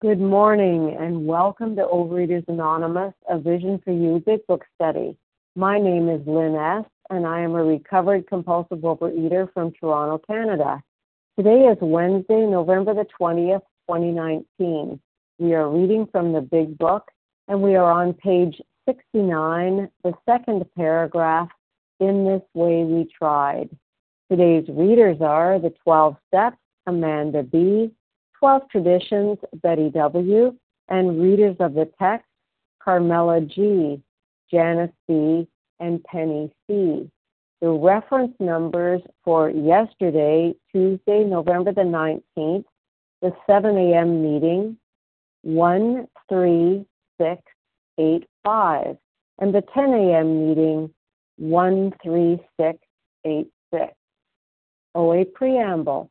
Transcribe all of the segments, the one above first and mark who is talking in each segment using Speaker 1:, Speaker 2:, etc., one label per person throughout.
Speaker 1: Good morning and welcome to Overeaters Anonymous, a Vision for You Big Book Study. My name is Lynn S., and I am a recovered compulsive overeater from Toronto, Canada. Today is Wednesday, November the 20th, 2019. We are reading from the Big Book, and we are on page 69, the second paragraph, In This Way We Tried. Today's readers are the 12 Steps, Amanda B., 12 Traditions, Betty W., and readers of the text, Carmela G., Janice B., and Penny C. The reference numbers for yesterday, Tuesday, November the 19th, the 7 a.m. meeting, 13685, and the 10 a.m. meeting, 13686. OA Preamble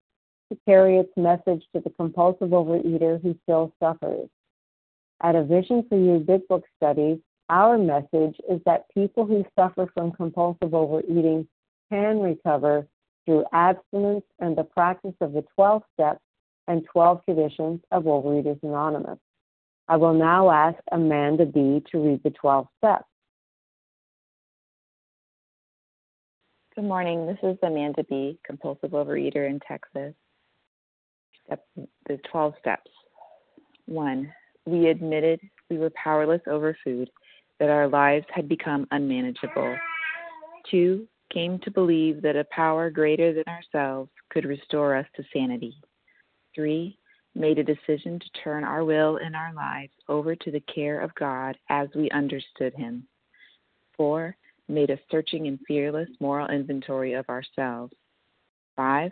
Speaker 1: to carry its message to the compulsive overeater who still suffers. At a Vision for You Big Book study, our message is that people who suffer from compulsive overeating can recover through abstinence and the practice of the 12 steps and 12 traditions of Overeaters Anonymous. I will now ask Amanda B. to read the 12 steps.
Speaker 2: Good morning. This is Amanda B., compulsive overeater in Texas step, the 12 steps. One, we admitted we were powerless over food, that our lives had become unmanageable. Two, came to believe that a power greater than ourselves could restore us to sanity. Three, made a decision to turn our will and our lives over to the care of God as we understood Him. Four, made a searching and fearless moral inventory of ourselves. Five,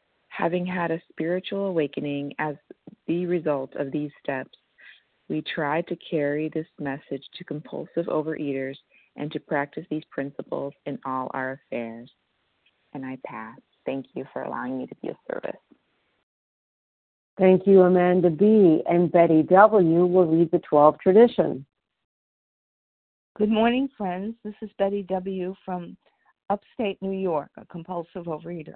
Speaker 2: having had a spiritual awakening as the result of these steps, we try to carry this message to compulsive overeaters and to practice these principles in all our affairs. And I pass. Thank you for allowing me to be of service.
Speaker 1: Thank you, Amanda B. And Betty W. will read the 12 traditions.
Speaker 3: Good morning, friends. This is Betty W. from upstate New York, a compulsive overeater.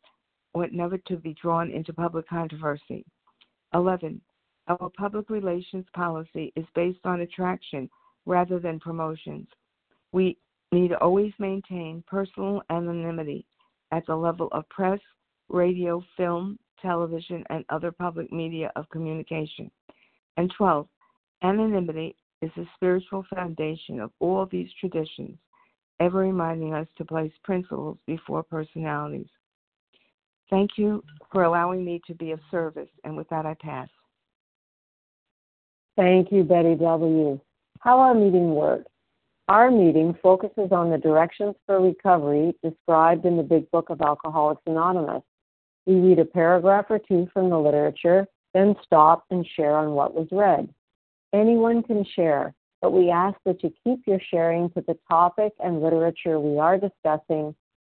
Speaker 3: ought never to be drawn into public controversy. 11. Our public relations policy is based on attraction rather than promotions. We need always maintain personal anonymity at the level of press, radio, film, television, and other public media of communication. And 12. Anonymity is the spiritual foundation of all these traditions, ever reminding us to place principles before personalities. Thank you for allowing me to be of service, and with that, I pass.
Speaker 1: Thank you, Betty W. How our meeting works. Our meeting focuses on the directions for recovery described in the Big Book of Alcoholics Anonymous. We read a paragraph or two from the literature, then stop and share on what was read. Anyone can share, but we ask that you keep your sharing to the topic and literature we are discussing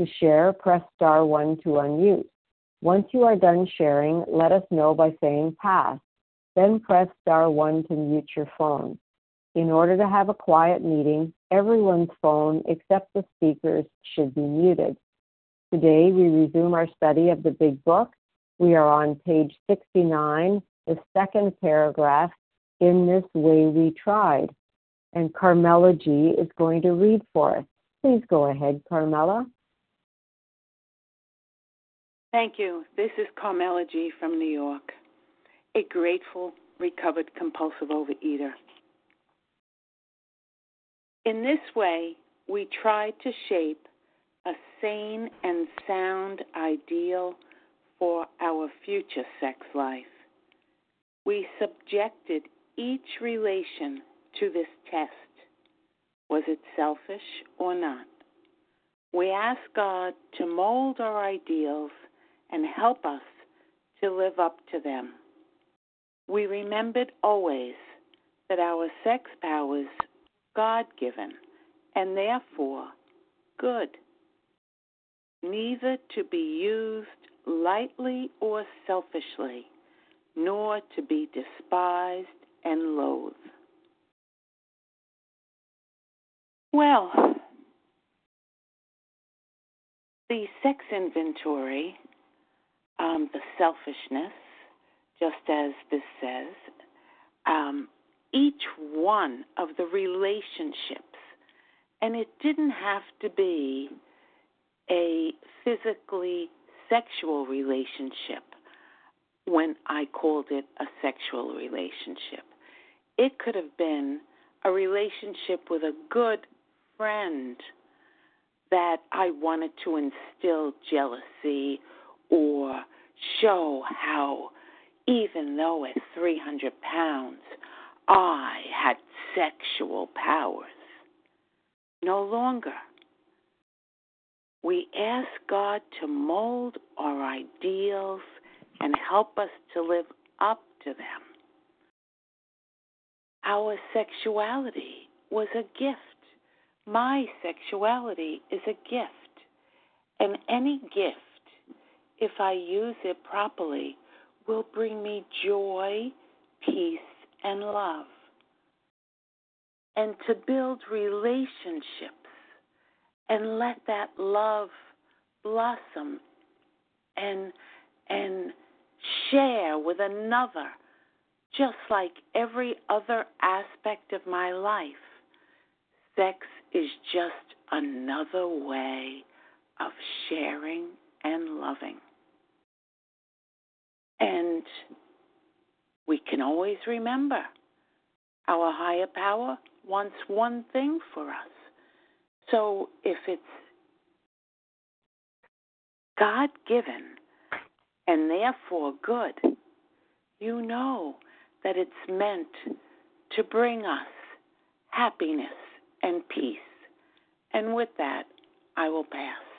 Speaker 1: To share, press star 1 to unmute. Once you are done sharing, let us know by saying pass. Then press star 1 to mute your phone. In order to have a quiet meeting, everyone's phone except the speaker's should be muted. Today we resume our study of the Big Book. We are on page 69, the second paragraph, In This Way We Tried. And Carmela G. is going to read for us. Please go ahead, Carmela.
Speaker 4: Thank you. This is Carmela G. from New York, a grateful, recovered compulsive overeater. In this way, we try to shape a sane and sound ideal for our future sex life. We subjected each relation to this test. Was it selfish or not? We ask God to mold our ideals and help us to live up to them. We remembered always that our sex powers God given and therefore good, neither to be used lightly or selfishly, nor to be despised and loathed. Well, the sex inventory um, the selfishness, just as this says, um, each one of the relationships. And it didn't have to be a physically sexual relationship when I called it a sexual relationship. It could have been a relationship with a good friend that I wanted to instill jealousy or show how, even though at 300 pounds, I had sexual powers. No longer. We ask God to mold our ideals and help us to live up to them. Our sexuality was a gift. My sexuality is a gift. And any gift if I use it properly, will bring me joy, peace, and love. And to build relationships and let that love blossom and and share with another, just like every other aspect of my life. Sex is just another way of sharing and loving. And we can always remember our higher power wants one thing for us. So if it's God given and therefore good, you know that it's meant to bring us happiness and peace. And with that, I will pass.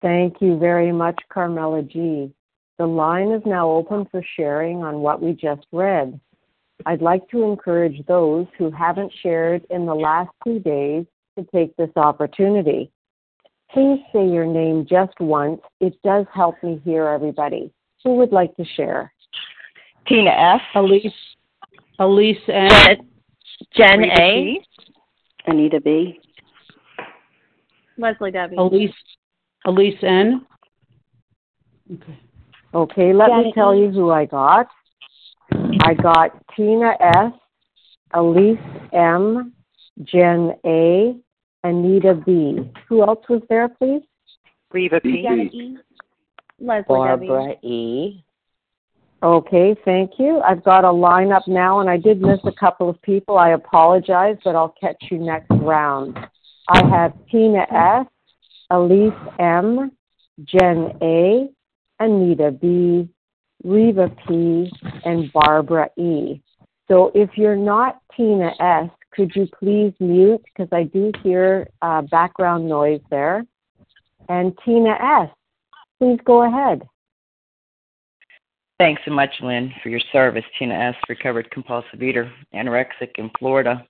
Speaker 1: Thank you very much, Carmela G. The line is now open for sharing on what we just read. I'd like to encourage those who haven't shared in the last two days to take this opportunity. Please say your name just once. It does help me hear everybody. Who would like to share?
Speaker 5: Tina F.
Speaker 6: Elise. Elise N.
Speaker 5: Jen, Jen A.
Speaker 7: Anita B.
Speaker 8: Leslie W.
Speaker 6: Elise. Elise N.
Speaker 1: Okay. Okay, let me tell you who I got. I got Tina S, Elise M, Jen A, Anita B. Who else was there, please?
Speaker 5: Reva P.
Speaker 8: E. Leslie
Speaker 5: Barbara
Speaker 8: W.
Speaker 5: E.
Speaker 1: Okay, thank you. I've got a lineup now, and I did miss a couple of people. I apologize, but I'll catch you next round. I have Tina S, Elise M, Jen A, Anita B, Reva P, and Barbara E. So if you're not Tina S, could you please mute because I do hear uh, background noise there. And Tina S, please go ahead.
Speaker 5: Thanks so much, Lynn, for your service. Tina S., recovered compulsive eater, anorexic in Florida.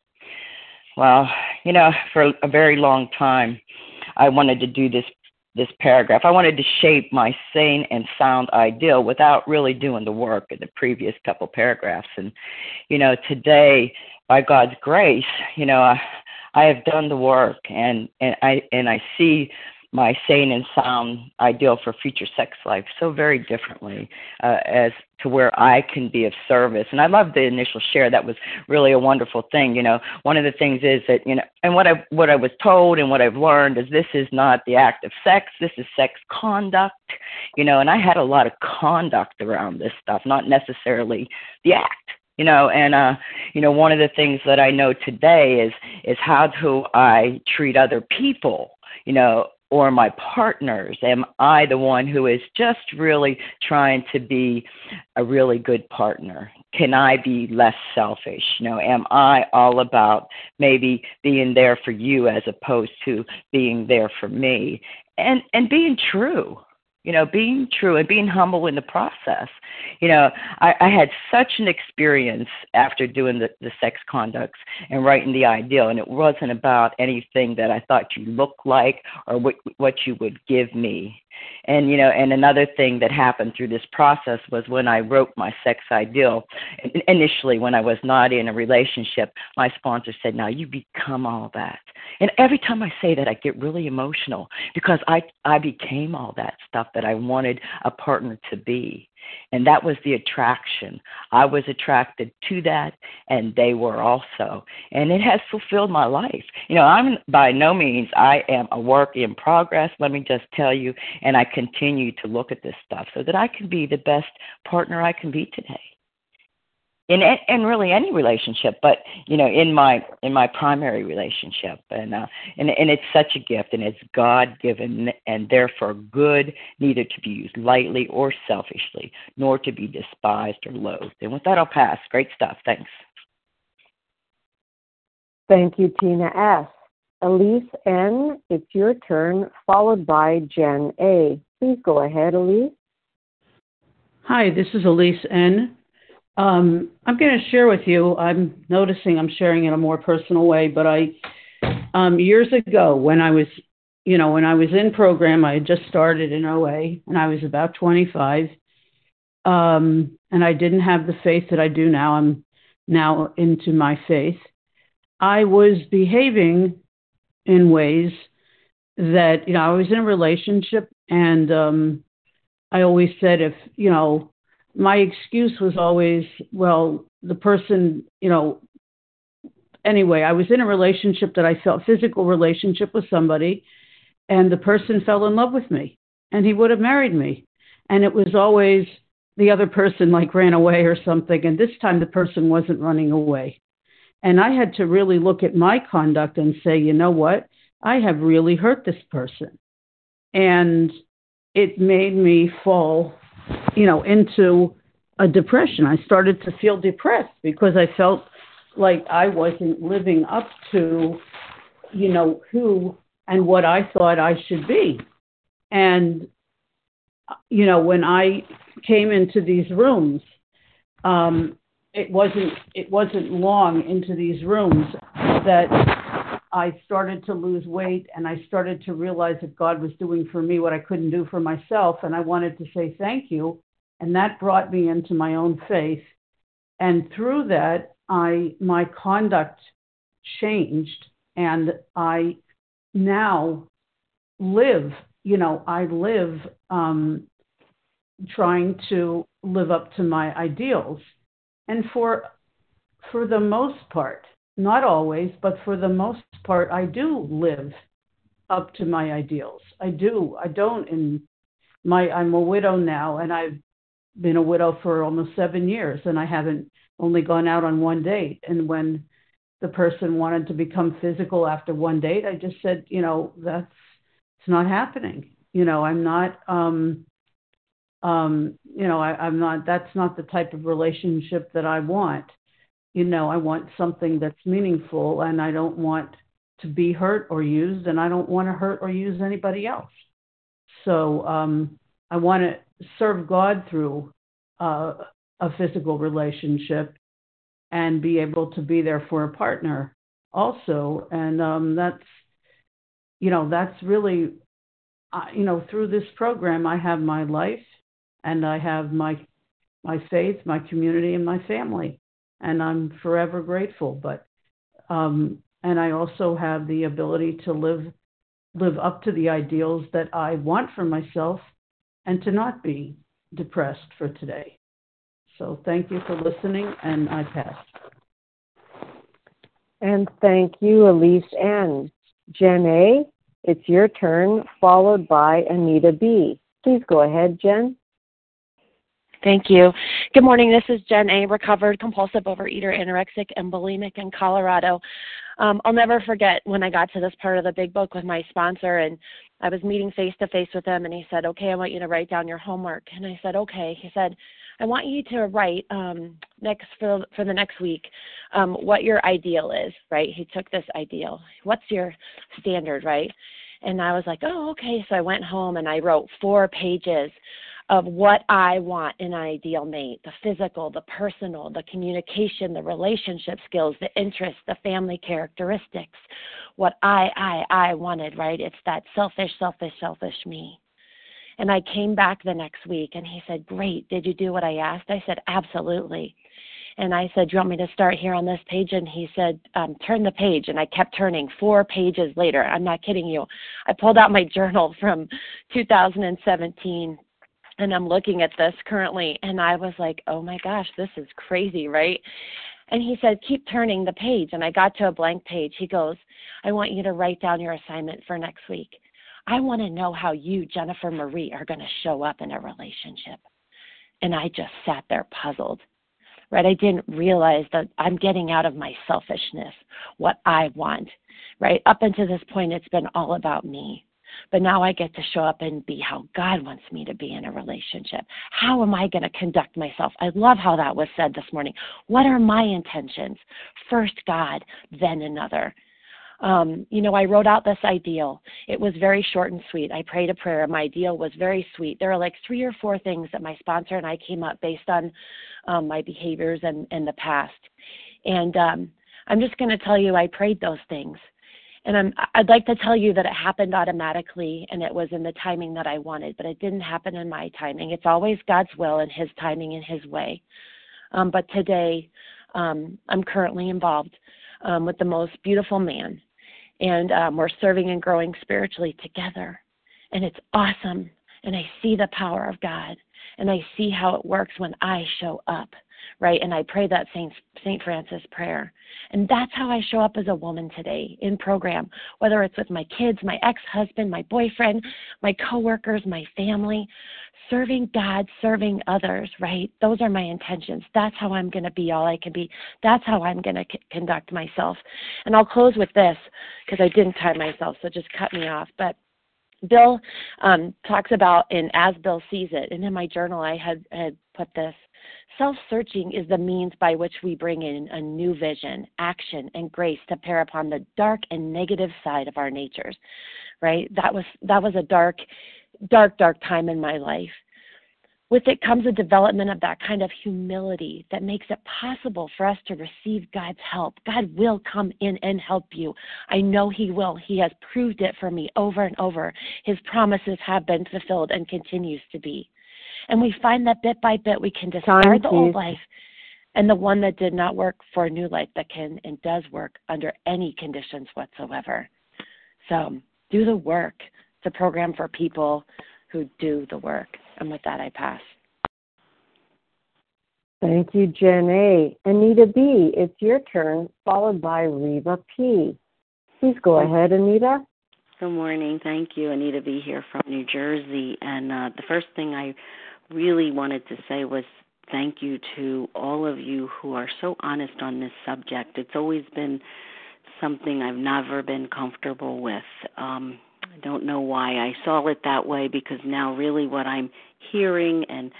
Speaker 5: Well, you know, for a very long time, I wanted to do this this paragraph. I wanted to shape my sane and sound ideal without really doing the work in the previous couple paragraphs. And, you know, today, by God's grace, you know, I, I have done the work and, and I and I see my sane and sound ideal for future sex life so very differently uh, as to where I can be of service. And I love the initial share. That was really a wonderful thing. You know, one of the things is that you know, and what I what I was told and what I've learned is this is not the act of sex. This is sex conduct. You know, and I had a lot of conduct around this stuff, not necessarily the act you know and uh you know one of the things that i know today is is how do i treat other people you know or my partners? Am I the one who is just really trying to be a really good partner? Can I be less selfish? You know, am I all about maybe being there for you as opposed to being there for me? And and being true you know, being true and being humble in the process. You know, I, I had such an experience after doing the, the sex conducts and writing the ideal, and it wasn't about anything that I thought you looked like or what what you would give me. And you know, and another thing that happened through this process was when I wrote my sex ideal. Initially, when I was not in a relationship, my sponsor said, "Now you become all that." And every time I say that, I get really emotional because I I became all that stuff that I wanted a partner to be. And that was the attraction. I was attracted to that, and they were also. And it has fulfilled my life. You know, I'm by no means, I am a work in progress, let me just tell you. And I continue to look at this stuff so that I can be the best partner I can be today in in really any relationship but you know in my in my primary relationship. And uh and and it's such a gift and it's god given and therefore good neither to be used lightly or selfishly nor to be despised or loathed. And with that i'll pass. Great stuff. Thanks.
Speaker 1: Thank you tina s. Elise n it's your turn followed by jen a. Please go ahead elise.
Speaker 6: Hi this is elise n um, I'm going to share with you. I'm noticing I'm sharing in a more personal way, but I um, years ago when I was, you know, when I was in program, I had just started in OA, and I was about 25, um, and I didn't have the faith that I do now. I'm now into my faith. I was behaving in ways that you know I was in a relationship And um, I always said, if, you know, my excuse was always, well, the person, you know, anyway, I was in a relationship that I felt physical relationship with somebody, and the person fell in love with me, and he would have married me. And it was always the other person like ran away or something, and this time the person wasn't running away. And I had to really look at my conduct and say, you know what? I have really hurt this person. And it made me fall, you know, into a depression. I started to feel depressed because I felt like I wasn't living up to, you know, who and what I thought I should be. And, you know, when I came into these rooms, um, it wasn't it wasn't long into these rooms that I started to lose weight and I started to realize that God was doing for me what I couldn't do for myself and I wanted to say thank you and that brought me into my own faith. And through that I my conduct changed and I now live you know I live um, trying to live up to my ideals. And for for the most part not always but for the most part I do live up to my ideals. I do. I don't in my I'm a widow now and I've been a widow for almost 7 years and I haven't only gone out on one date. And when the person wanted to become physical after one date I just said you know that's it's not happening. You know I'm not um um you know I, i'm not that's not the type of relationship that i want you know i want something that's meaningful and i don't want to be hurt or used and i don't want to hurt or use anybody else. So um i want to serve god through uh, a physical relationship and be able to be there for a partner also. And um that's you know that's really uh, you know through this program i have my life and I have my my faith, my community, and my family, and I'm forever grateful. But um, and I also have the ability to live live up to the ideals that I want for myself, and to not be depressed for today. So thank you for listening, and I pass.
Speaker 1: And thank you, Elise N. Jen A., it's your turn, followed by Anita B. Please go ahead, Jen.
Speaker 9: Thank you. Good morning. This is Jen A., recovered compulsive overeater, anorexic, and bulimic in Colorado. Um, I'll never forget when I got to this part of the big book with my sponsor, and I was meeting face to face with him, and he said, "Okay, I want you to write down your homework." And I said, "Okay." He said, "I want you to write um, next for for the next week um, what your ideal is." Right? He took this ideal. What's your standard? Right? And I was like, "Oh, okay." So I went home and I wrote four pages of what I want in an ideal mate the physical, the personal, the communication, the relationship skills, the interests, the family characteristics, what I, I, I wanted, right? It's that selfish, selfish, selfish me. And I came back the next week and he said, Great, did you do what I asked? I said, Absolutely. And I said, Do you want me to start here on this page? And he said, um, Turn the page. And I kept turning four pages later. I'm not kidding you. I pulled out my journal from 2017 and I'm looking at this currently and I was like, "Oh my gosh, this is crazy, right?" And he said, "Keep turning the page." And I got to a blank page. He goes, "I want you to write down your assignment for next week. I want to know how you, Jennifer Marie, are going to show up in a relationship." And I just sat there puzzled. Right? I didn't realize that I'm getting out of my selfishness, what I want. Right? Up until this point it's been all about me but now I get to show up and be how God wants me to be in a relationship. How am I going to conduct myself? I love how that was said this morning. What are my intentions? First God, then another. Um, you know, I wrote out this ideal. It was very short and sweet. I prayed a prayer. My ideal was very sweet. There are like three or four things that my sponsor and I came up based on um, my behaviors and in the past. And um, I'm just going to tell you, I prayed those things. And I'm, I'd like to tell you that it happened automatically and it was in the timing that I wanted, but it didn't happen in my timing. It's always God's will and His timing and His way. Um, but today, um, I'm currently involved um, with the most beautiful man, and um, we're serving and growing spiritually together. And it's awesome. and I see the power of God and I see how it works when I show up, right? And I pray that Saint Saint Francis prayer. And that's how I show up as a woman today in program, whether it's with my kids, my ex-husband, my boyfriend, my coworkers, my family, serving God, serving others, right? Those are my intentions. That's how I'm going to be all I can be. That's how I'm going to c- conduct myself. And I'll close with this because I didn't time myself, so just cut me off. But Bill um, talks about in As Bill Sees It, and in my journal I had, had put this self searching is the means by which we bring in a new vision, action, and grace to pair upon the dark and negative side of our natures. Right? That was that was a dark, dark, dark time in my life. With it comes a development of that kind of humility that makes it possible for us to receive God's help. God will come in and help you. I know He will. He has proved it for me over and over. His promises have been fulfilled and continues to be. And we find that bit by bit we can discard
Speaker 1: Time,
Speaker 9: the old life and the one that did not work for a new life that can and does work under any conditions whatsoever. So do the work. It's a program for people who do the work. And with that, I pass.
Speaker 1: Thank you, Jen A. Anita B., it's your turn, followed by Reva P. Please go ahead, Anita.
Speaker 7: Good morning. Thank you. Anita B. here from New Jersey. And uh, the first thing I really wanted to say was thank you to all of you who are so honest on this subject. It's always been something I've never been comfortable with. Um, I don't know why I saw it that way because now, really, what I'm hearing and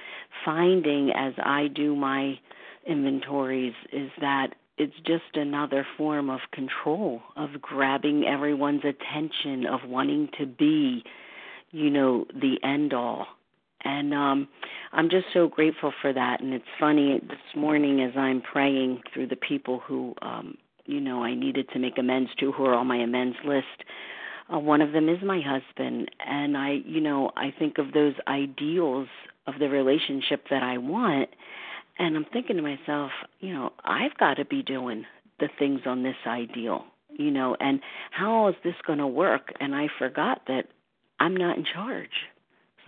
Speaker 7: finding as I do my inventories is that it's just another form of control, of grabbing everyone's attention, of wanting to be, you know, the end all. And um I'm just so grateful for that. And it's funny this morning as I'm praying through the people who um you know I needed to make amends to who are on my amends list. Uh, one of them is my husband and I you know I think of those ideals of the relationship that I want and I'm thinking to myself, you know, I've got to be doing the things on this ideal, you know, and how is this going to work? And I forgot that I'm not in charge.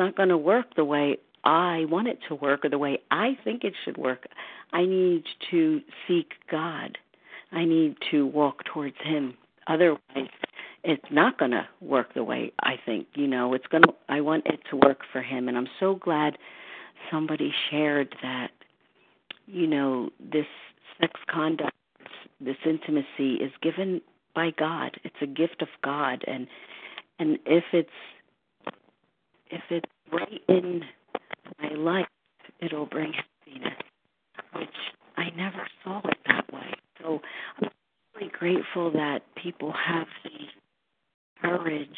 Speaker 7: Not going to work the way I want it to work or the way I think it should work. I need to seek God. I need to walk towards Him. Otherwise, it's not going to work the way I think. You know, it's going to. I want it to work for Him, and I'm so glad somebody shared that you know, this sex conduct, this intimacy is given by God. It's a gift of God, and and if it's if it's right in my life, it'll bring happiness, which I never saw it that way. So I'm really grateful that people have the courage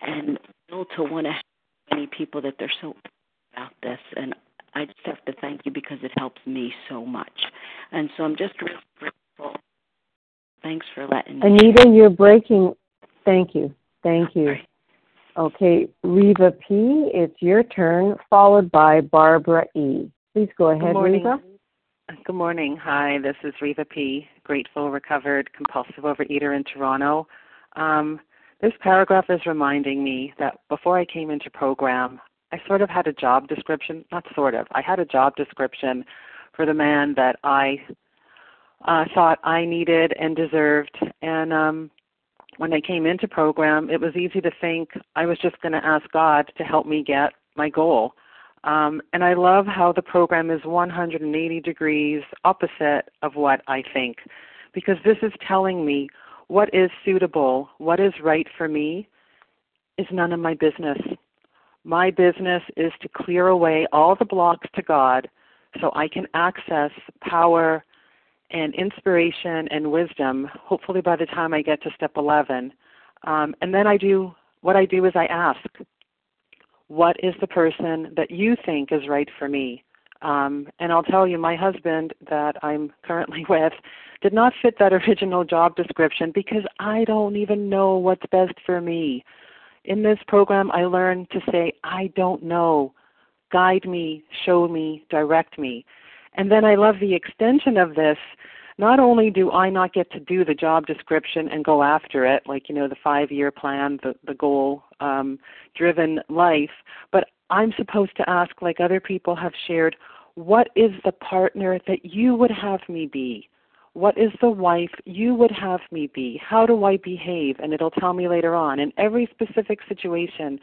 Speaker 7: and will to want to help many people that they're so about this and I just have to thank you because it helps me so much. And so I'm just really grateful. Thanks for letting me.
Speaker 1: Anita, you're breaking. Thank you. Thank you. Okay, Reva P., it's your turn, followed by Barbara E. Please go ahead,
Speaker 10: Good morning.
Speaker 1: Reva.
Speaker 10: Good morning. Hi, this is Reva P., grateful, recovered, compulsive overeater in Toronto. Um, this paragraph is reminding me that before I came into program, I sort of had a job description, not sort of, I had a job description for the man that I uh, thought I needed and deserved. And um, when I came into program, it was easy to think I was just going to ask God to help me get my goal. Um, and I love how the program is 180 degrees opposite of what I think, because this is telling me what is suitable, what is right for me, is none of my business. My business is to clear away all the blocks to God so I can access power and inspiration and wisdom, hopefully by the time I get to step 11. Um, and then I do, what I do is I ask, what is the person that you think is right for me? Um, and I'll tell you, my husband that I'm currently with did not fit that original job description because I don't even know what's best for me. In this program, I learned to say, I don't know. Guide me, show me, direct me. And then I love the extension of this not only do I not get to do the job description and go after it, like, you know, the five year plan, the, the goal um, driven life, but I'm supposed to ask, like other people have shared, what is the partner that you would have me be? What is the wife you would have me be? How do I behave? And it'll tell me later on. In every specific situation,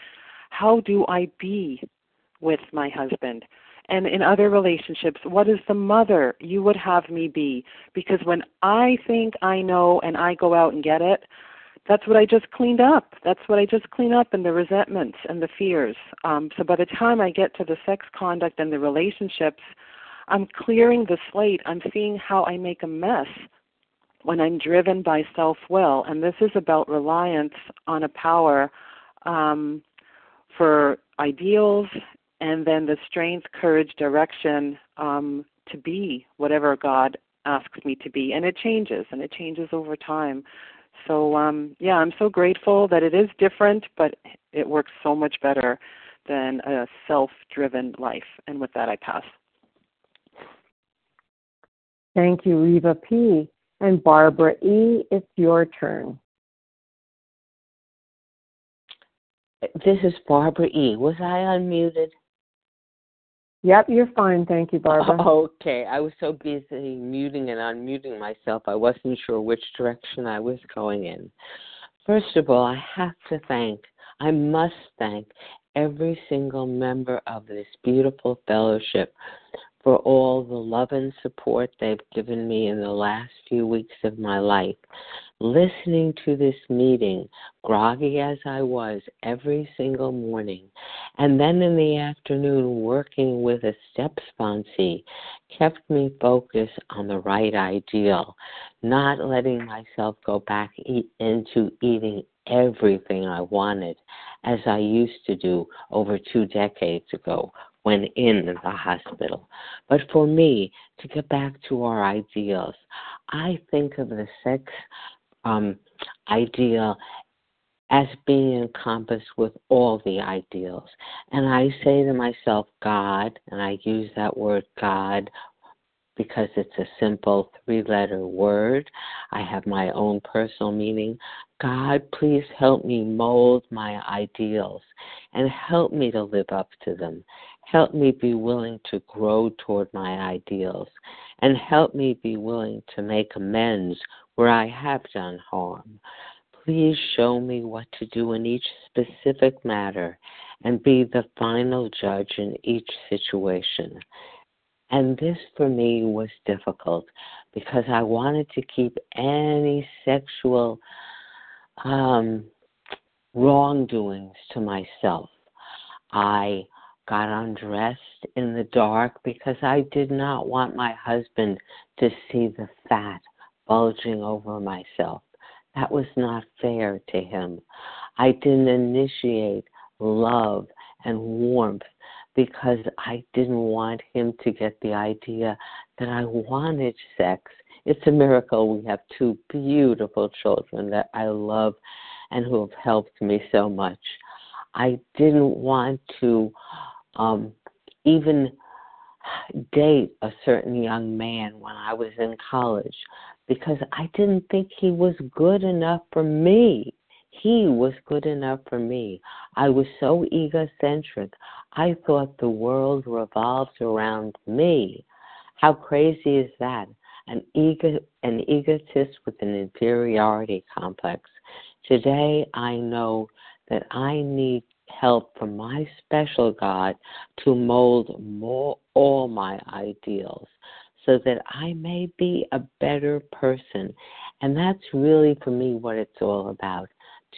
Speaker 10: how do I be with my husband? And in other relationships, what is the mother you would have me be? Because when I think I know and I go out and get it, that's what I just cleaned up. That's what I just clean up in the resentments and the fears. Um, so by the time I get to the sex conduct and the relationships, I'm clearing the slate. I'm seeing how I make a mess when I'm driven by self will. And this is about reliance on a power um, for ideals and then the strength, courage, direction um, to be whatever God asks me to be. And it changes, and it changes over time. So, um, yeah, I'm so grateful that it is different, but it works so much better than a self driven life. And with that, I pass.
Speaker 1: Thank you, Reva P. And Barbara E., it's your turn.
Speaker 11: This is Barbara E. Was I unmuted?
Speaker 1: Yep, you're fine. Thank you, Barbara.
Speaker 11: Okay. I was so busy muting and unmuting myself, I wasn't sure which direction I was going in. First of all, I have to thank, I must thank every single member of this beautiful fellowship for all the love and support they've given me in the last few weeks of my life. Listening to this meeting, groggy as I was every single morning, and then in the afternoon working with a step sponsee kept me focused on the right ideal, not letting myself go back eat into eating everything I wanted as I used to do over two decades ago when in the hospital. But for me, to get back to our ideals, I think of the sex um, ideal as being encompassed with all the ideals. And I say to myself, God, and I use that word God because it's a simple three letter word. I have my own personal meaning. God, please help me mold my ideals and help me to live up to them. Help me be willing to grow toward my ideals and help me be willing to make amends where I have done harm. Please show me what to do in each specific matter and be the final judge in each situation. And this for me was difficult because I wanted to keep any sexual um, wrongdoings to myself. I got undressed in the dark because I did not want my husband to see the fat bulging over myself. That was not fair to him. I didn't initiate love and warmth because I didn't want him to get the idea that I wanted sex. It's a miracle we have two beautiful children that I love and who have helped me so much. I didn't want to um, even date a certain young man when I was in college because I didn't think he was good enough for me. He was good enough for me. I was so egocentric. I thought the world revolved around me. How crazy is that? An ego an egotist with an inferiority complex. Today I know that I need help from my special God to mold more all my ideals so that I may be a better person. And that's really for me what it's all about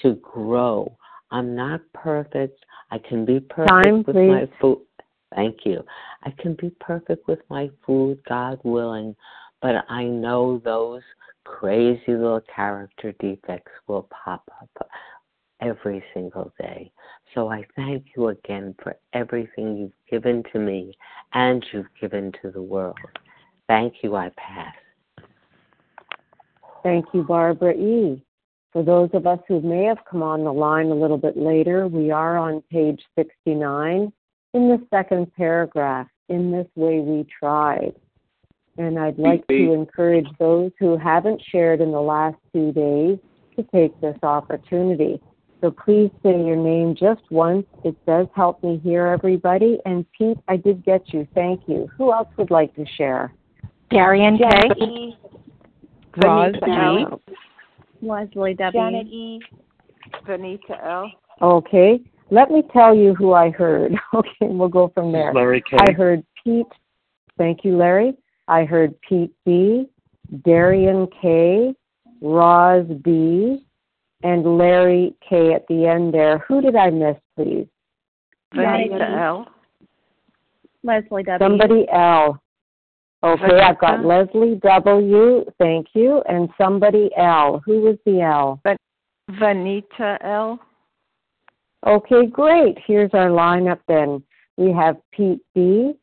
Speaker 11: to grow. I'm not perfect. I can be perfect
Speaker 1: Time,
Speaker 11: with
Speaker 1: please.
Speaker 11: my food. Thank you. I can be perfect with my food, God willing, but I know those crazy little character defects will pop up every single day. So I thank you again for everything you've given to me and you've given to the world. Thank you. I pass.
Speaker 1: Thank you, Barbara E. For those of us who may have come on the line a little bit later, we are on page 69 in the second paragraph. In this way, we tried. And I'd like to encourage those who haven't shared in the last two days to take this opportunity. So please say your name just once. It does help me hear everybody. And Pete, I did get you. Thank you. Who else would like to share?
Speaker 8: Darian K.
Speaker 1: E.
Speaker 3: Roz
Speaker 8: Vanita
Speaker 3: E.
Speaker 8: Leslie W.
Speaker 12: Janet E. Vanita L.
Speaker 1: Okay. Let me tell you who I heard. Okay, we'll go from there.
Speaker 13: Larry K.
Speaker 1: I heard Pete. Thank you, Larry. I heard Pete B, Darian K, Roz B, and Larry K at the end there. Who did I miss, please?
Speaker 12: Vanita L.
Speaker 8: Leslie W.
Speaker 1: Somebody L. Okay, I've got uh, Leslie W. Thank you. And somebody L. Who was the L?
Speaker 12: But Vanita L.
Speaker 1: Okay, great. Here's our lineup then. We have Pete B,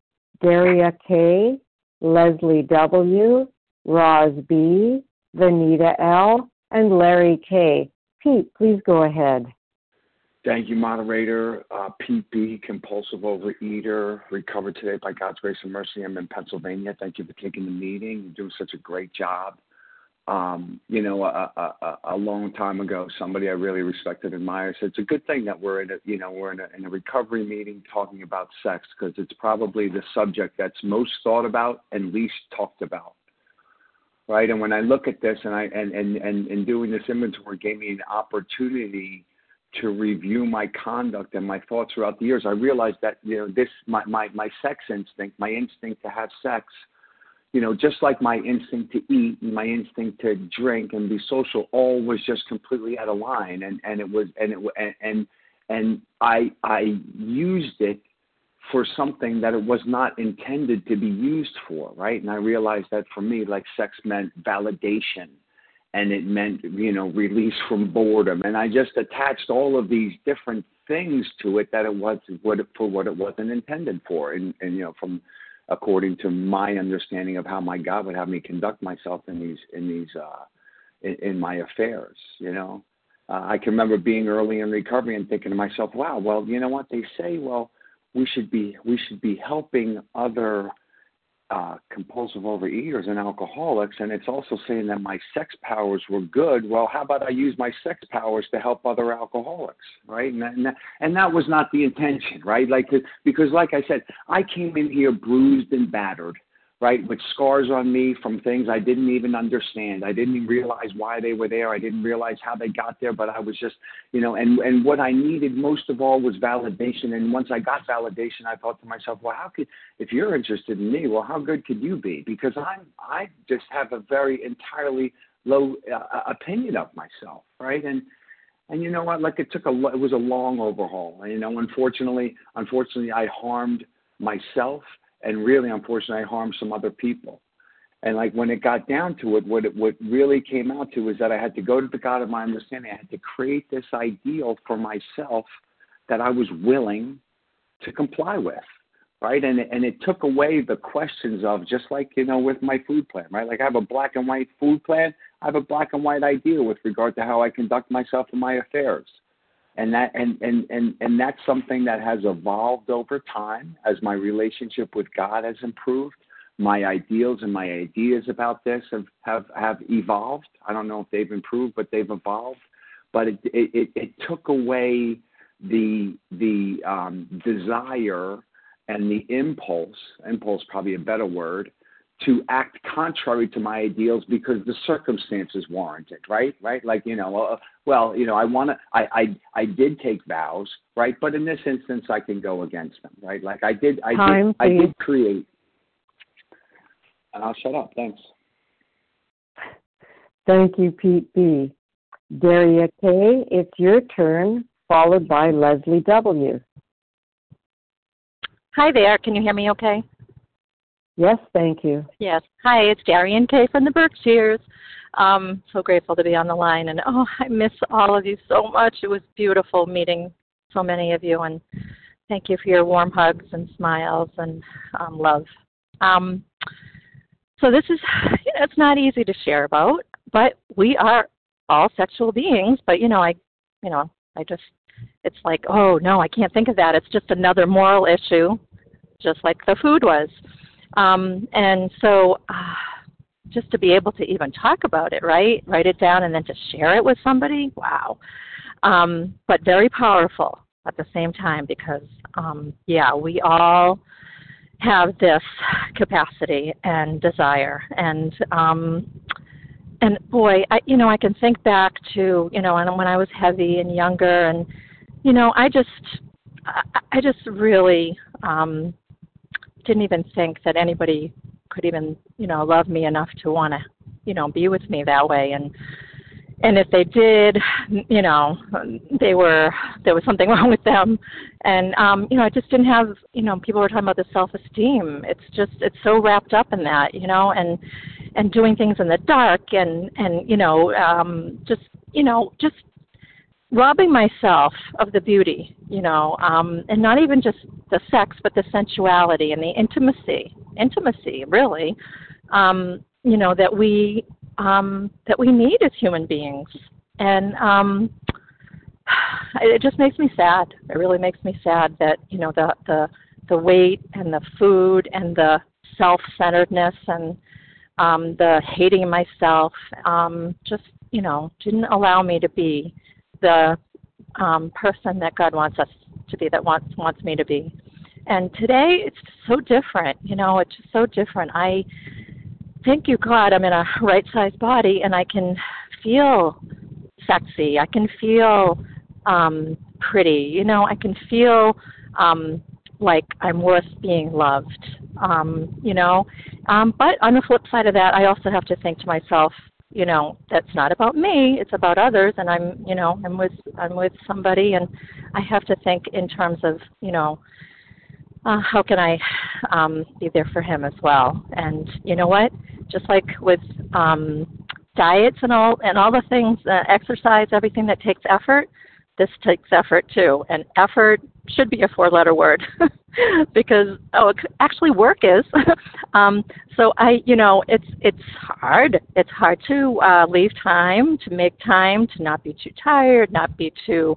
Speaker 1: Daria K, Leslie W, Roz B, Vanita L, and Larry K. Pete, please go ahead.
Speaker 13: Thank you, moderator. Uh, Pete B, compulsive overeater, recovered today by God's grace and mercy. I'm in Pennsylvania. Thank you for taking the meeting. You're doing such a great job. Um, you know, a, a, a long time ago, somebody I really respected and admired said it's a good thing that we're in a, you know, we're in a, in a recovery meeting talking about sex because it's probably the subject that's most thought about and least talked about right? And when I look at this and I and and and, and doing this inventory gave me an opportunity to review my conduct and my thoughts throughout the years. I realized that you know this my my my sex instinct, my instinct to have sex, you know, just like my instinct to eat and my instinct to drink and be social, all was just completely out of line. And and it was and it and and, and I I used it for something that it was not intended to be used for, right? And I realized that for me, like sex meant validation and it meant, you know, release from boredom. And I just attached all of these different things to it that it was what it, for what it wasn't intended for. And, and, you know, from according to my understanding of how my God would have me conduct myself in these, in these, uh, in, in my affairs, you know. Uh, I can remember being early in recovery and thinking to myself, wow, well, you know what they say? Well, we should be we should be helping other uh, compulsive overeaters and alcoholics, and it's also saying that my sex powers were good. Well, how about I use my sex powers to help other alcoholics, right? And that, and that, and that was not the intention, right? Like because, like I said, I came in here bruised and battered, right, with scars on me from things I didn't even understand. I didn't even realize why they were there. I didn't realize how they got there, but I was just, you know, and and what I needed most of all was validation. And once I got validation, I thought to myself, well, how could if you're interested in me, well, how good could you be? Because I'm I just have a very entirely low uh, opinion of myself, right? And and you know what? Like it took a it was a long overhaul. And you know, unfortunately, unfortunately, I harmed myself and really unfortunately I harmed some other people. And like when it got down to it, what it what really came out to was that I had to go to the God of my understanding. I had to create this ideal for myself that I was willing to comply with, right? And and it took away the questions of just like you know with my food plan, right? Like I have a black and white food plan. I have a black and white ideal with regard to how I conduct myself in my affairs and that and and and and that's something that has evolved over time as my relationship with God has improved. My ideals and my ideas about this have have have evolved. I don't know if they've improved, but they've evolved. But it it, it took away the the um, desire and the impulse. Impulse probably a better word to act contrary to my ideals because the circumstances warranted, right? Right? Like you know, uh, well, you know, I want to, I, I, I did take vows, right? But in this instance, I can go against them, right? Like I did, I
Speaker 1: Time,
Speaker 13: did, I did create. And I'll shut up. Thanks.
Speaker 1: Thank you, Pete B. Daria K. It's your turn, followed by Leslie W.
Speaker 14: Hi there. Can you hear me okay?
Speaker 1: Yes, thank you.
Speaker 14: Yes. Hi, it's Darian Kay from the Berkshires. Um, so grateful to be on the line, and oh, I miss all of you so much. It was beautiful meeting so many of you, and thank you for your warm hugs and smiles and um, love. Um, so this is, you know, it's not easy to share about, but we are all sexual beings. But you know, I, you know, I just, it's like, oh no, I can't think of that. It's just another moral issue, just like the food was. Um, and so, uh, just to be able to even talk about it, right? Write it down and then to share it with somebody. Wow. Um, but very powerful at the same time because, um, yeah, we all have this capacity and desire and um and boy i you know i can think back to you know when i was heavy and younger and you know i just i, I just really um didn't even think that anybody could even you know love me enough to want to you know be with me that way. And and if they did you know they were there was something wrong with them. And um you know i just didn't have you know people were talking about the self esteem it's just it's so wrapped up in that you know and and doing things in the dark and and you know um just you know just robbing myself of the beauty you know um and not even just the sex but the sensuality and the intimacy intimacy really um you know that we um, that we need as human beings. And um, it just makes me sad. It really makes me sad that you know the the the weight and the food and the self-centeredness and um, the hating myself um, just you know didn't allow me to be the um, person that God wants us to be, that wants wants me to be. And today it's so different. You know, it's just so different. I thank you, God, I'm in a right sized body and I can feel sexy. I can feel um, pretty. You know, I can feel um, like I'm worth being loved. Um, you know, um, but on the flip side of that, I also have to think to myself, you know, that's not about me. It's about others, and I'm, you know, I'm with I'm with somebody, and I have to think in terms of, you know, uh, how can I um, be there for him as well? And you know what? Just like with um, diets and all and all the things, uh, exercise, everything that takes effort, this takes effort too. And effort should be a four-letter word because oh, actually work is. um, so I, you know, it's it's hard. It's hard to uh, leave time, to make time, to not be too tired, not be too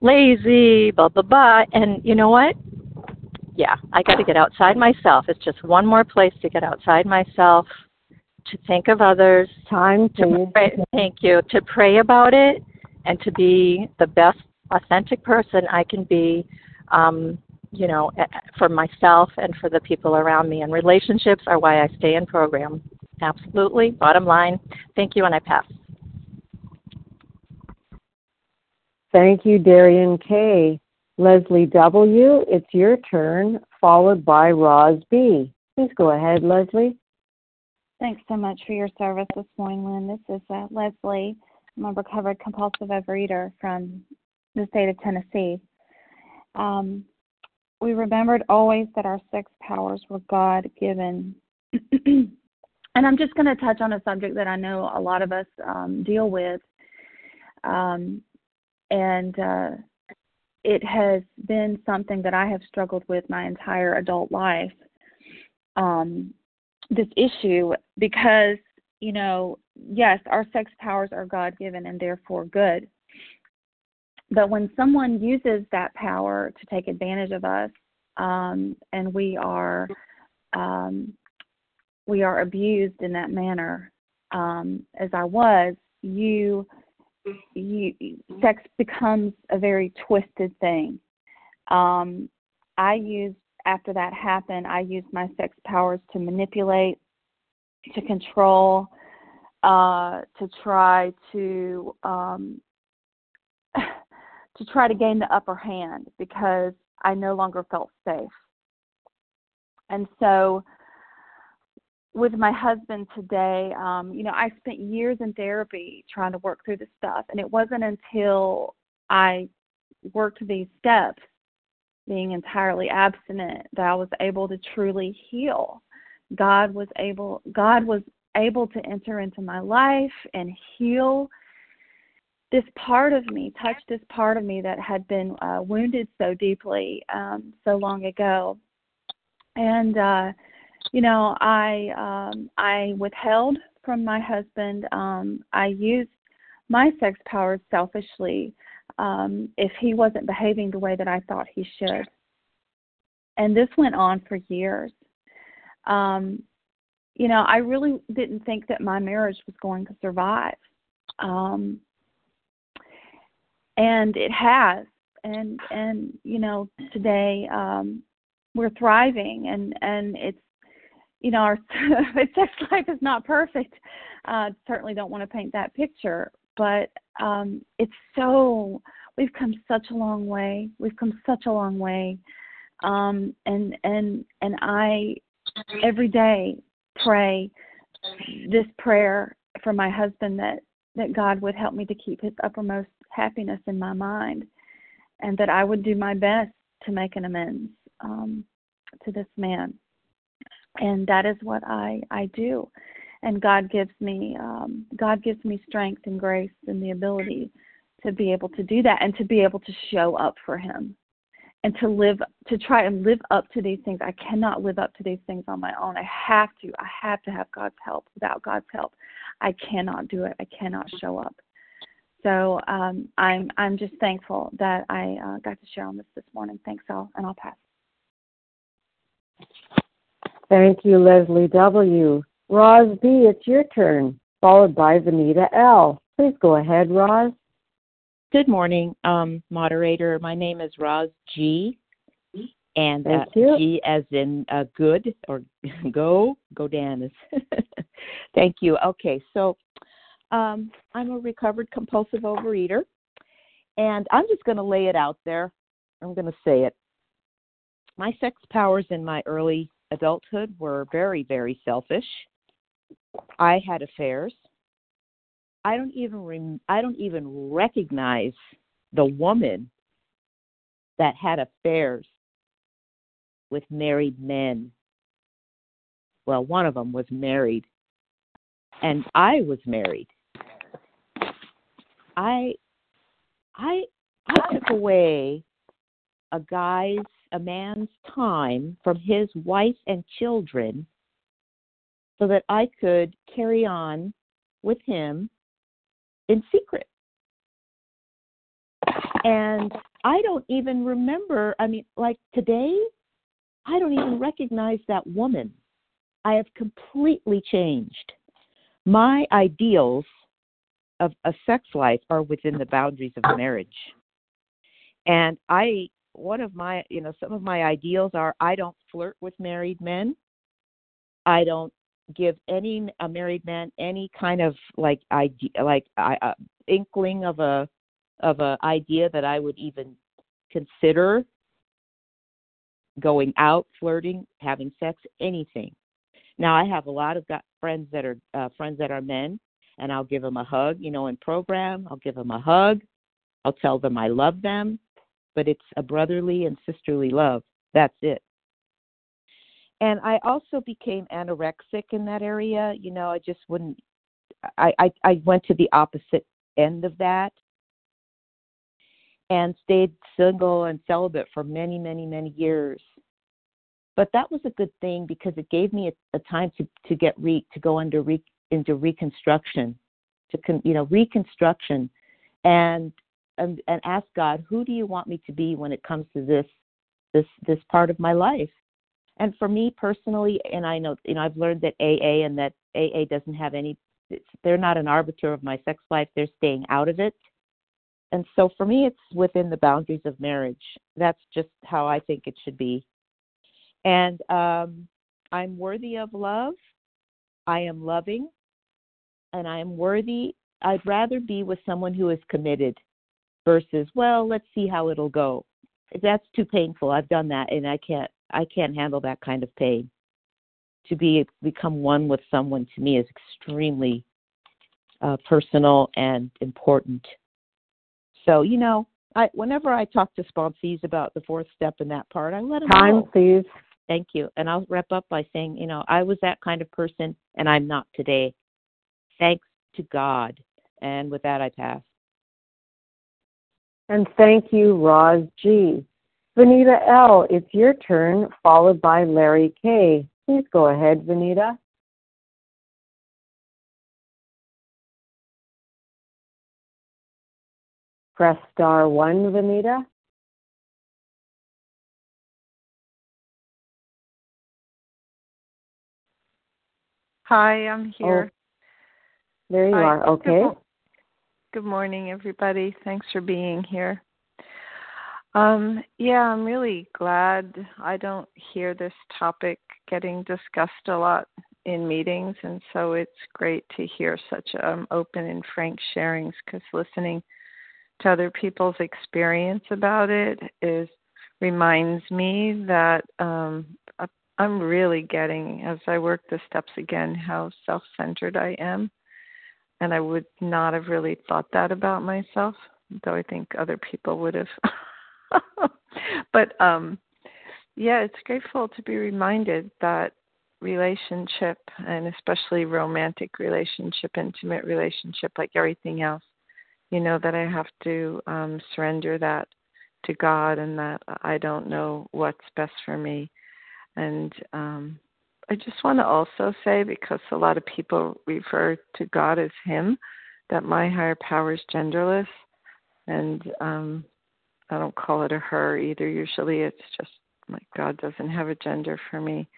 Speaker 14: lazy, blah blah blah. And you know what? yeah, I got to get outside myself. It's just one more place to get outside myself, to think of others.
Speaker 1: Time
Speaker 14: to pray, thank you to pray about it and to be the best authentic person I can be. Um, you know, for myself and for the people around me. And relationships are why I stay in program. Absolutely. Bottom line. Thank you, and I pass.
Speaker 1: Thank you, Darian K. Leslie W., it's your turn, followed by Roz B. Please go ahead, Leslie.
Speaker 8: Thanks so much for your service this morning, Lynn. This is uh, Leslie. I'm a recovered compulsive overeater from the state of Tennessee. Um, we remembered always that our sex powers were God given. and I'm just going to touch on a subject that I know a lot of us um, deal with. Um, and uh, it has been something that I have struggled with my entire adult life. Um, this issue because you know, yes, our sex powers are God given and therefore good. But when someone uses that power to take advantage of us, um, and we are um, we are abused in that manner, um, as I was, you you sex becomes a very twisted thing. Um, I used after that happened, I used my sex powers to manipulate, to control, uh, to try to um, to try to gain the upper hand because I no longer felt safe. And so with my husband today, um, you know, I spent years in therapy trying to work through this stuff, and it wasn't until I worked these steps, being entirely abstinent, that I was able to truly heal. God was able, God was able to enter into my life and heal this part of me, touch this part of me that had been uh, wounded so deeply um, so long ago, and. uh you know, I um, I withheld from my husband. Um, I used my sex powers selfishly um, if he wasn't behaving the way that I thought he should. And this went on for years. um, you know, I really didn't think that my marriage was going to survive. Um, and it has. And and you know, today um we're thriving and and it's you know, our sex life is not perfect. Uh certainly don't want to paint that picture, but um it's so we've come such a long way. We've come such a long way. Um and and and I every day pray this prayer for my husband that that God would help me to keep his uppermost happiness in my mind and that I would do my best to make an amends um, to this man. And that is what I, I do. And God gives me um, God gives me strength and grace and the ability to be able to do that and to be able to show up for him and to live to try and live up to these things. I cannot live up to these things on my own. I have to. I have to have God's help. Without God's help, I cannot do it. I cannot show up. So um, I'm I'm just thankful that I uh, got to share on this this morning. Thanks all, and I'll pass.
Speaker 1: Thank you, Leslie W. Roz B. It's your turn, followed by Vanita L. Please go ahead, Roz.
Speaker 15: Good morning, um, moderator. My name is Roz G. And
Speaker 1: uh,
Speaker 15: G as in uh, good or go, go Dan. Thank you. Okay, so um, I'm a recovered compulsive overeater, and I'm just going to lay it out there. I'm going to say it. My sex powers in my early adulthood were very, very selfish. I had affairs. I don't even I don't even recognize the woman that had affairs with married men. Well, one of them was married, and I was married. I I I took away a guy's a man's time from his wife and children so that I could carry on with him in secret. And I don't even remember, I mean, like today, I don't even recognize that woman. I have completely changed. My ideals of a sex life are within the boundaries of marriage. And I one of my you know some of my ideals are I don't flirt with married men. I don't give any a married man any kind of like idea like I, uh, inkling of a of a idea that I would even consider going out, flirting, having sex, anything. Now I have a lot of got friends that are uh, friends that are men, and I'll give them a hug. You know, in program, I'll give them a hug. I'll tell them I love them, but it's a brotherly and sisterly love. That's it. And I also became anorexic in that area. You know, I just wouldn't. I I, I went to the opposite end of that and stayed single and celibate for many, many, many years. But that was a good thing because it gave me a, a time to to get re to go under re, into reconstruction, to con, you know reconstruction, and, and and ask God, who do you want me to be when it comes to this this this part of my life? And for me personally, and I know you know I've learned that AA and that AA doesn't have any. They're not an arbiter of my sex life. They're staying out of it. And so for me, it's within the boundaries of marriage. That's just how I think it should be. And um, I'm worthy of love. I am loving and I am worthy, I'd rather be with someone who is committed versus, well, let's see how it'll go. That's too painful. I've done that and I can't I can't handle that kind of pain. To be become one with someone to me is extremely uh, personal and important. So, you know, I whenever I talk to sponsees about the fourth step in that part, I let them
Speaker 1: Time,
Speaker 15: know.
Speaker 1: please.
Speaker 15: Thank you. And I'll wrap up by saying, you know, I was that kind of person and I'm not today. Thanks to God. And with that, I pass.
Speaker 1: And thank you, Roz G. Vanita L., it's your turn, followed by Larry K. Please go ahead, Vanita. Press star one, Vanita.
Speaker 12: Hi, I'm oh, here.
Speaker 1: Oh, there you
Speaker 12: Hi.
Speaker 1: are. Okay.
Speaker 12: Good, mo- good morning, everybody. Thanks for being here. Um, yeah, I'm really glad I don't hear this topic getting discussed a lot in meetings, and so it's great to hear such um, open and frank sharings because listening to other people's experience about it is reminds me that um, I'm really getting, as I work the steps again, how self centered I am. And I would not have really thought that about myself, though I think other people would have. but um, yeah, it's grateful to be reminded that relationship, and especially romantic relationship, intimate relationship, like everything else, you know, that I have to um, surrender that to God and that I don't know what's best for me. And um, I just want to also say, because a lot of people refer to God as Him, that my higher power is genderless. And um, I don't call it a her either. Usually it's just like God doesn't have a gender for me.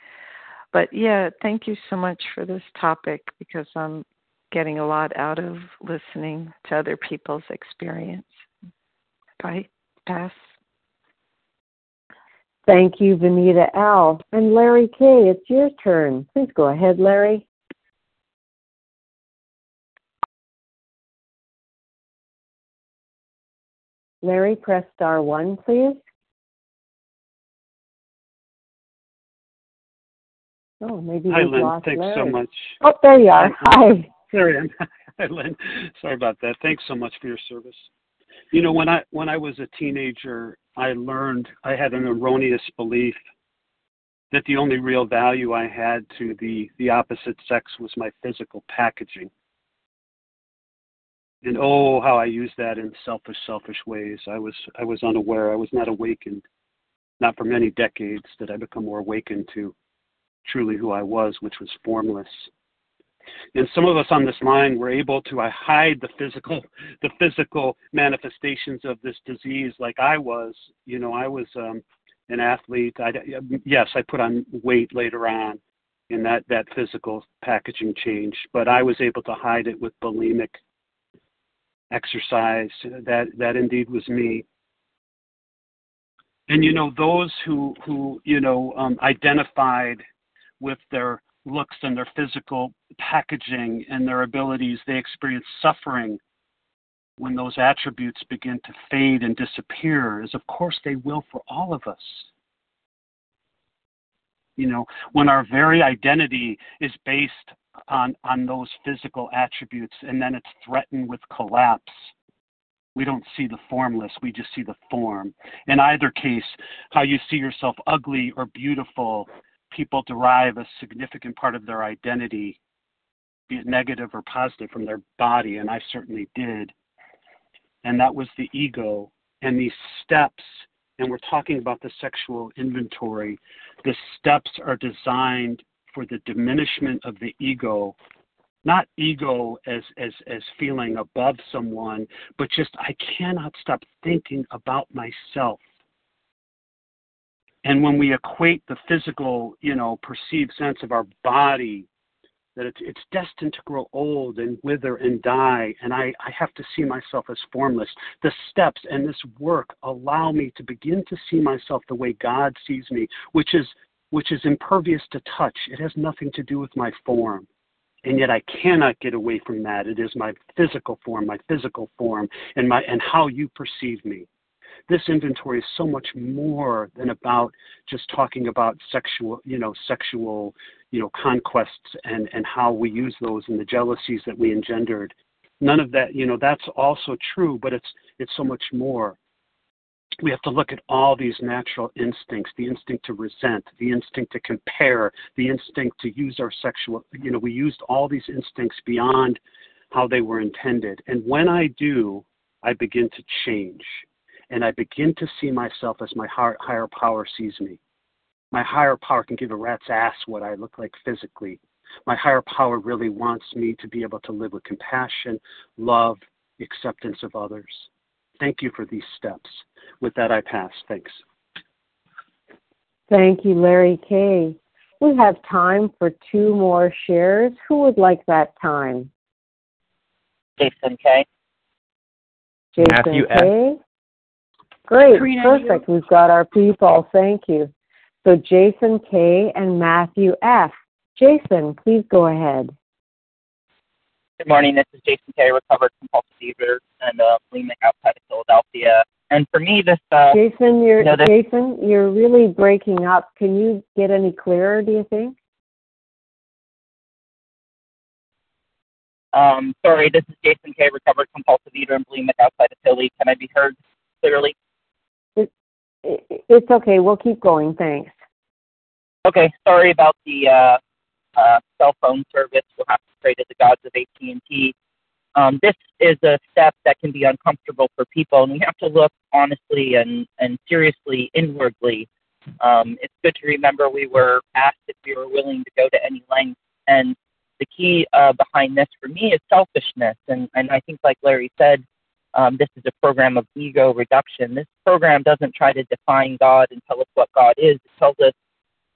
Speaker 12: But yeah, thank you so much for this topic because I'm getting a lot out of listening to other people's experience. Bye. Pass.
Speaker 1: Thank you, Vanita L. And Larry K., it's your turn. Please go ahead, Larry. Larry, press star one, please. Oh, maybe
Speaker 16: Hi, Lynn.
Speaker 1: lost
Speaker 16: Thanks
Speaker 1: Larry.
Speaker 16: so much.
Speaker 1: Oh, there you are. Hi.
Speaker 16: There I am. Hi, Lynn. Sorry about that. Thanks so much for your service. You know, when I when I was a teenager, I learned I had an erroneous belief that the only real value I had to the the opposite sex was my physical packaging. And oh, how I used that in selfish, selfish ways. I was I was unaware. I was not awakened. Not for many decades did I become more awakened to truly who I was, which was formless. And some of us on this line were able to hide the physical, the physical manifestations of this disease, like I was. You know, I was um, an athlete. I, yes, I put on weight later on, and that that physical packaging changed. But I was able to hide it with bulimic exercise. That that indeed was me. And you know, those who who you know um, identified with their looks and their physical packaging and their abilities, they experience suffering when those attributes begin to fade and disappear, as of course they will for all of us. You know, when our very identity is based on, on those physical attributes and then it's threatened with collapse, we don't see the formless, we just see the form. In either case, how you see yourself ugly or beautiful people derive a significant part of their identity, be it negative or positive, from their body, and I certainly did. And that was the ego. And these steps, and we're talking about the sexual inventory, the steps are designed for the diminishment of the ego. Not ego as, as, as feeling above someone, but just I cannot stop thinking about myself and when we equate the physical, you know, perceived sense of our body, that it's, it's destined to grow old and wither and die, and I, I have to see myself as formless. The steps and this work allow me to begin to see myself the way God sees me, which is which is impervious to touch. It has nothing to do with my form. And yet I cannot get away from that. It is my physical form, my physical form, and my and how you perceive me this inventory is so much more than about just talking about sexual, you know, sexual, you know, conquests and and how we use those and the jealousies that we engendered. None of that, you know, that's also true, but it's it's so much more. We have to look at all these natural instincts, the instinct to resent, the instinct to compare, the instinct to use our sexual, you know, we used all these instincts beyond how they were intended. And when I do, I begin to change and I begin to see myself as my higher power sees me. My higher power can give a rat's ass what I look like physically. My higher power really wants me to be able to live with compassion, love, acceptance of others. Thank you for these steps. With that, I pass. Thanks.
Speaker 1: Thank you, Larry K. We have time for two more shares. Who would like that time?
Speaker 17: Jason K.
Speaker 1: Jason
Speaker 18: Matthew F.
Speaker 1: K. Great,
Speaker 18: Karina,
Speaker 1: perfect. We've got our people. Thank you. So Jason K. and Matthew F. Jason, please go ahead.
Speaker 17: Good morning. This is Jason K. Recovered compulsive eater and uh, bulimic outside of Philadelphia. And for me, this uh,
Speaker 1: Jason, you're
Speaker 17: you know, this,
Speaker 1: Jason, you're really breaking up. Can you get any clearer, do you think?
Speaker 17: um, sorry, this is Jason K. Recovered compulsive eater and bulimic outside of Philly. Can I be heard clearly?
Speaker 1: It, it, it's okay. We'll keep going. Thanks.
Speaker 17: Okay, sorry about the uh, uh, cell phone service. We'll have to pray to the gods of AT&T. Um, this is a step that can be uncomfortable for people, and we have to look honestly and, and seriously inwardly. Um, it's good to remember we were asked if we were willing to go to any length, and the key uh, behind this for me is selfishness. And, and I think, like Larry said, um, this is a program of ego reduction. This program doesn't try to define God and tell us what God is. It tells us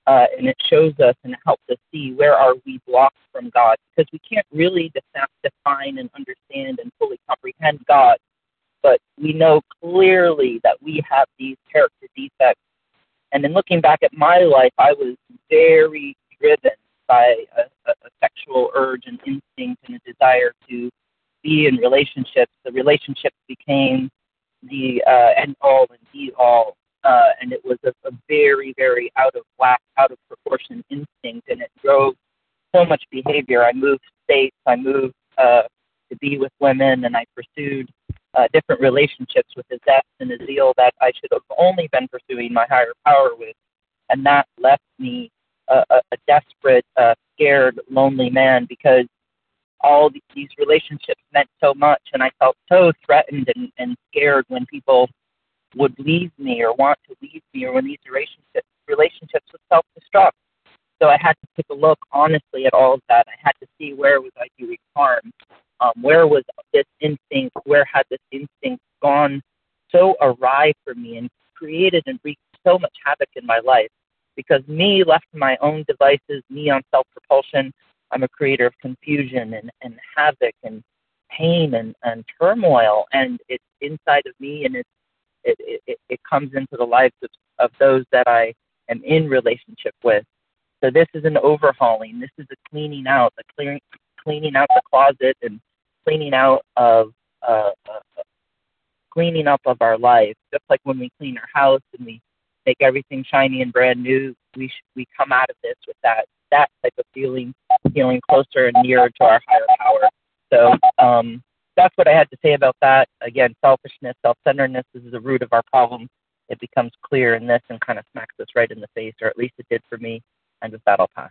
Speaker 17: uh, and it shows us and helps us see where are we blocked from God because we can't really define and understand and fully comprehend God, but we know clearly that we have these character defects. And in looking back at my life, I was very driven by a, a, a sexual urge and instinct and a desire to be in relationships. The relationships became the uh, end all and be all uh, and it was a, a very, very out of whack, out of proportion instinct, and it drove so much behavior. I moved states, I moved uh, to be with women, and I pursued uh, different relationships with a zest and a zeal that I should have only been pursuing my higher power with, and that left me a, a, a desperate, uh, scared, lonely man because all these relationships meant so much, and I felt so threatened and, and scared when people would leave me or want to leave me or when these relationships relationships would self destruct. So I had to take a look honestly at all of that. I had to see where was I doing harm? Um, where was this instinct? Where had this instinct gone so awry for me and created and wreaked so much havoc in my life? Because me left my own devices, me on self propulsion, I'm a creator of confusion and, and havoc and pain and, and turmoil and it's inside of me and it's it, it, it comes into the lives of, of those that I am in relationship with. So this is an overhauling. This is a cleaning out, a clearing, cleaning out the closet and cleaning out of uh, uh, cleaning up of our life. Just like when we clean our house and we make everything shiny and brand new, we sh- we come out of this with that that type of feeling, feeling closer and nearer to our higher power. So um, that's what I had to say about that. Again, selfishness, self centeredness is the root of our problem. It becomes clear in this and kind of smacks us right in the face, or at least it did for me. And with that, I'll pass.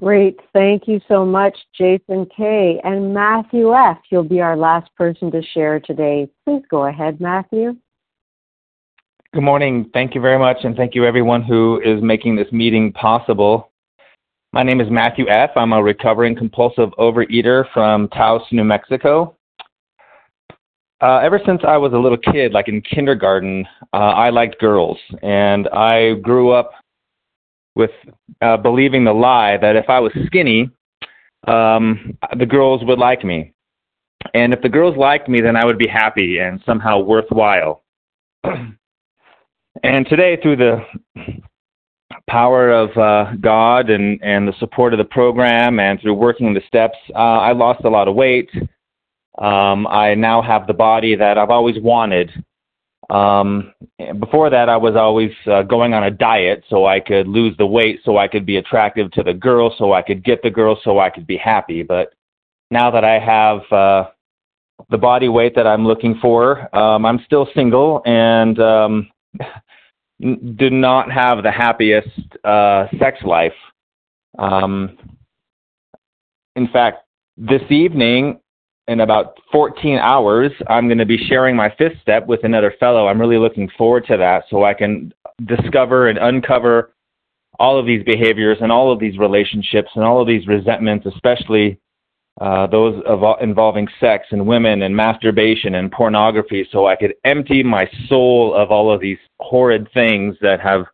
Speaker 1: Great. Thank you so much, Jason K. And Matthew F., you'll be our last person to share today. Please go ahead, Matthew.
Speaker 18: Good morning. Thank you very much, and thank you everyone who is making this meeting possible. My name is Matthew F. I'm a recovering compulsive overeater from Taos, New Mexico. Uh, ever since I was a little kid, like in kindergarten, uh, I liked girls, and I grew up with uh, believing the lie that if I was skinny, um, the girls would like me, and if the girls liked me, then I would be happy and somehow worthwhile. and today, through the power of uh, God and, and the support of the program and through working the steps, uh, I lost a lot of weight. Um, I now have the body that I've always wanted. Um, before that, I was always uh, going on a diet so I could lose the weight, so I could be attractive to the girls, so I could get the girls, so I could be happy. But now that I have uh, the body weight that I'm looking for, um, I'm still single and um, do not have the happiest uh, sex life. Um, in fact, this evening, in about 14 hours, I'm going to be sharing my fifth step with another fellow. I'm really looking forward to that so I can discover and uncover all of these behaviors and all of these relationships and all of these resentments, especially uh, those of, involving sex and women and masturbation and pornography, so I could empty my soul of all of these horrid things that have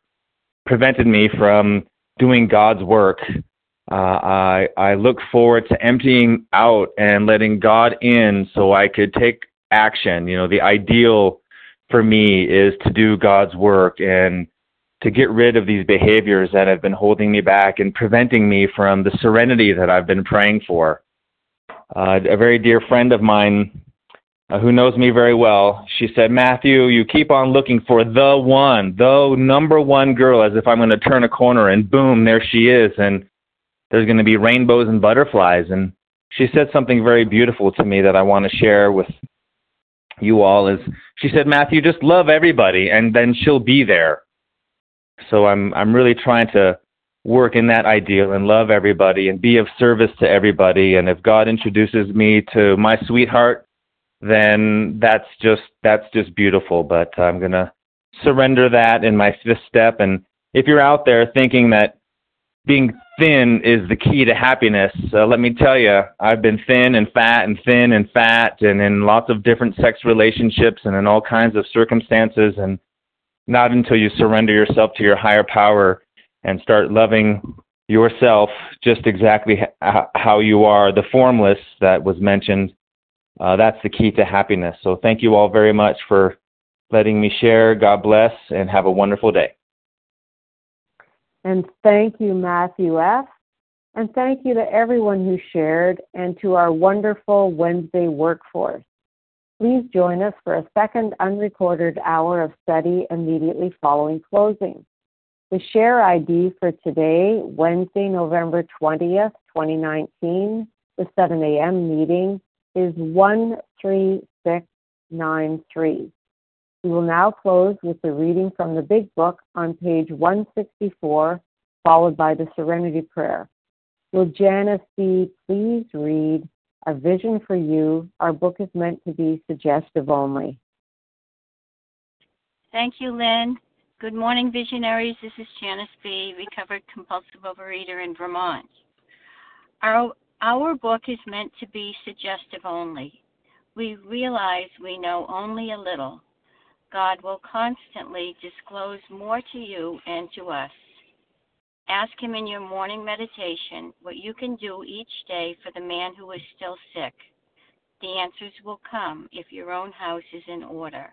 Speaker 18: prevented me from doing God's work. Uh, I I look forward to emptying out and letting God in so I could take action. You know, the ideal for me is to do God's work and to get rid of these behaviors that have been holding me back and preventing me from the serenity that I've been praying for. Uh, a very dear friend of mine uh, who knows me very well, she said, Matthew, you keep on looking for the one, the number one girl, as if I'm going to turn a corner and boom, there she is. And there's going to be rainbows and butterflies. And she said something very beautiful to me that I want to share with you all is she said, Matthew, just love everybody and then she'll be there. So I'm I'm really trying to work in that ideal and love everybody and be of service to everybody. And if God introduces me to my sweetheart, then that's just that's just beautiful. But I'm gonna surrender that in my fifth step. And if you're out there thinking that being thin is the key to happiness, uh, let me tell you, I've been thin and fat and thin and fat and in lots of different sex relationships and in all kinds of circumstances. And not until you surrender yourself to your higher power and start loving yourself just exactly how you are, the formless that was mentioned, uh, that's the key to happiness. So thank you all very much for letting me share. God bless and have a wonderful day.
Speaker 1: And thank you, Matthew F. And thank you to everyone who shared and to our wonderful Wednesday workforce. Please join us for a second unrecorded hour of study immediately following closing. The share ID for today, Wednesday, November 20th, 2019, the 7 a.m. meeting is 13693. We will now close with the reading from the Big Book on page 164, followed by the Serenity Prayer. Will Janice B. please read a Vision for You. Our book is meant to be suggestive only.
Speaker 19: Thank you, Lynn. Good morning, visionaries. This is Janice B., recovered compulsive overeater in Vermont. Our, our book is meant to be suggestive only. We realize we know only a little. God will constantly disclose more to you and to us. Ask Him in your morning meditation what you can do each day for the man who is still sick. The answers will come if your own house is in order.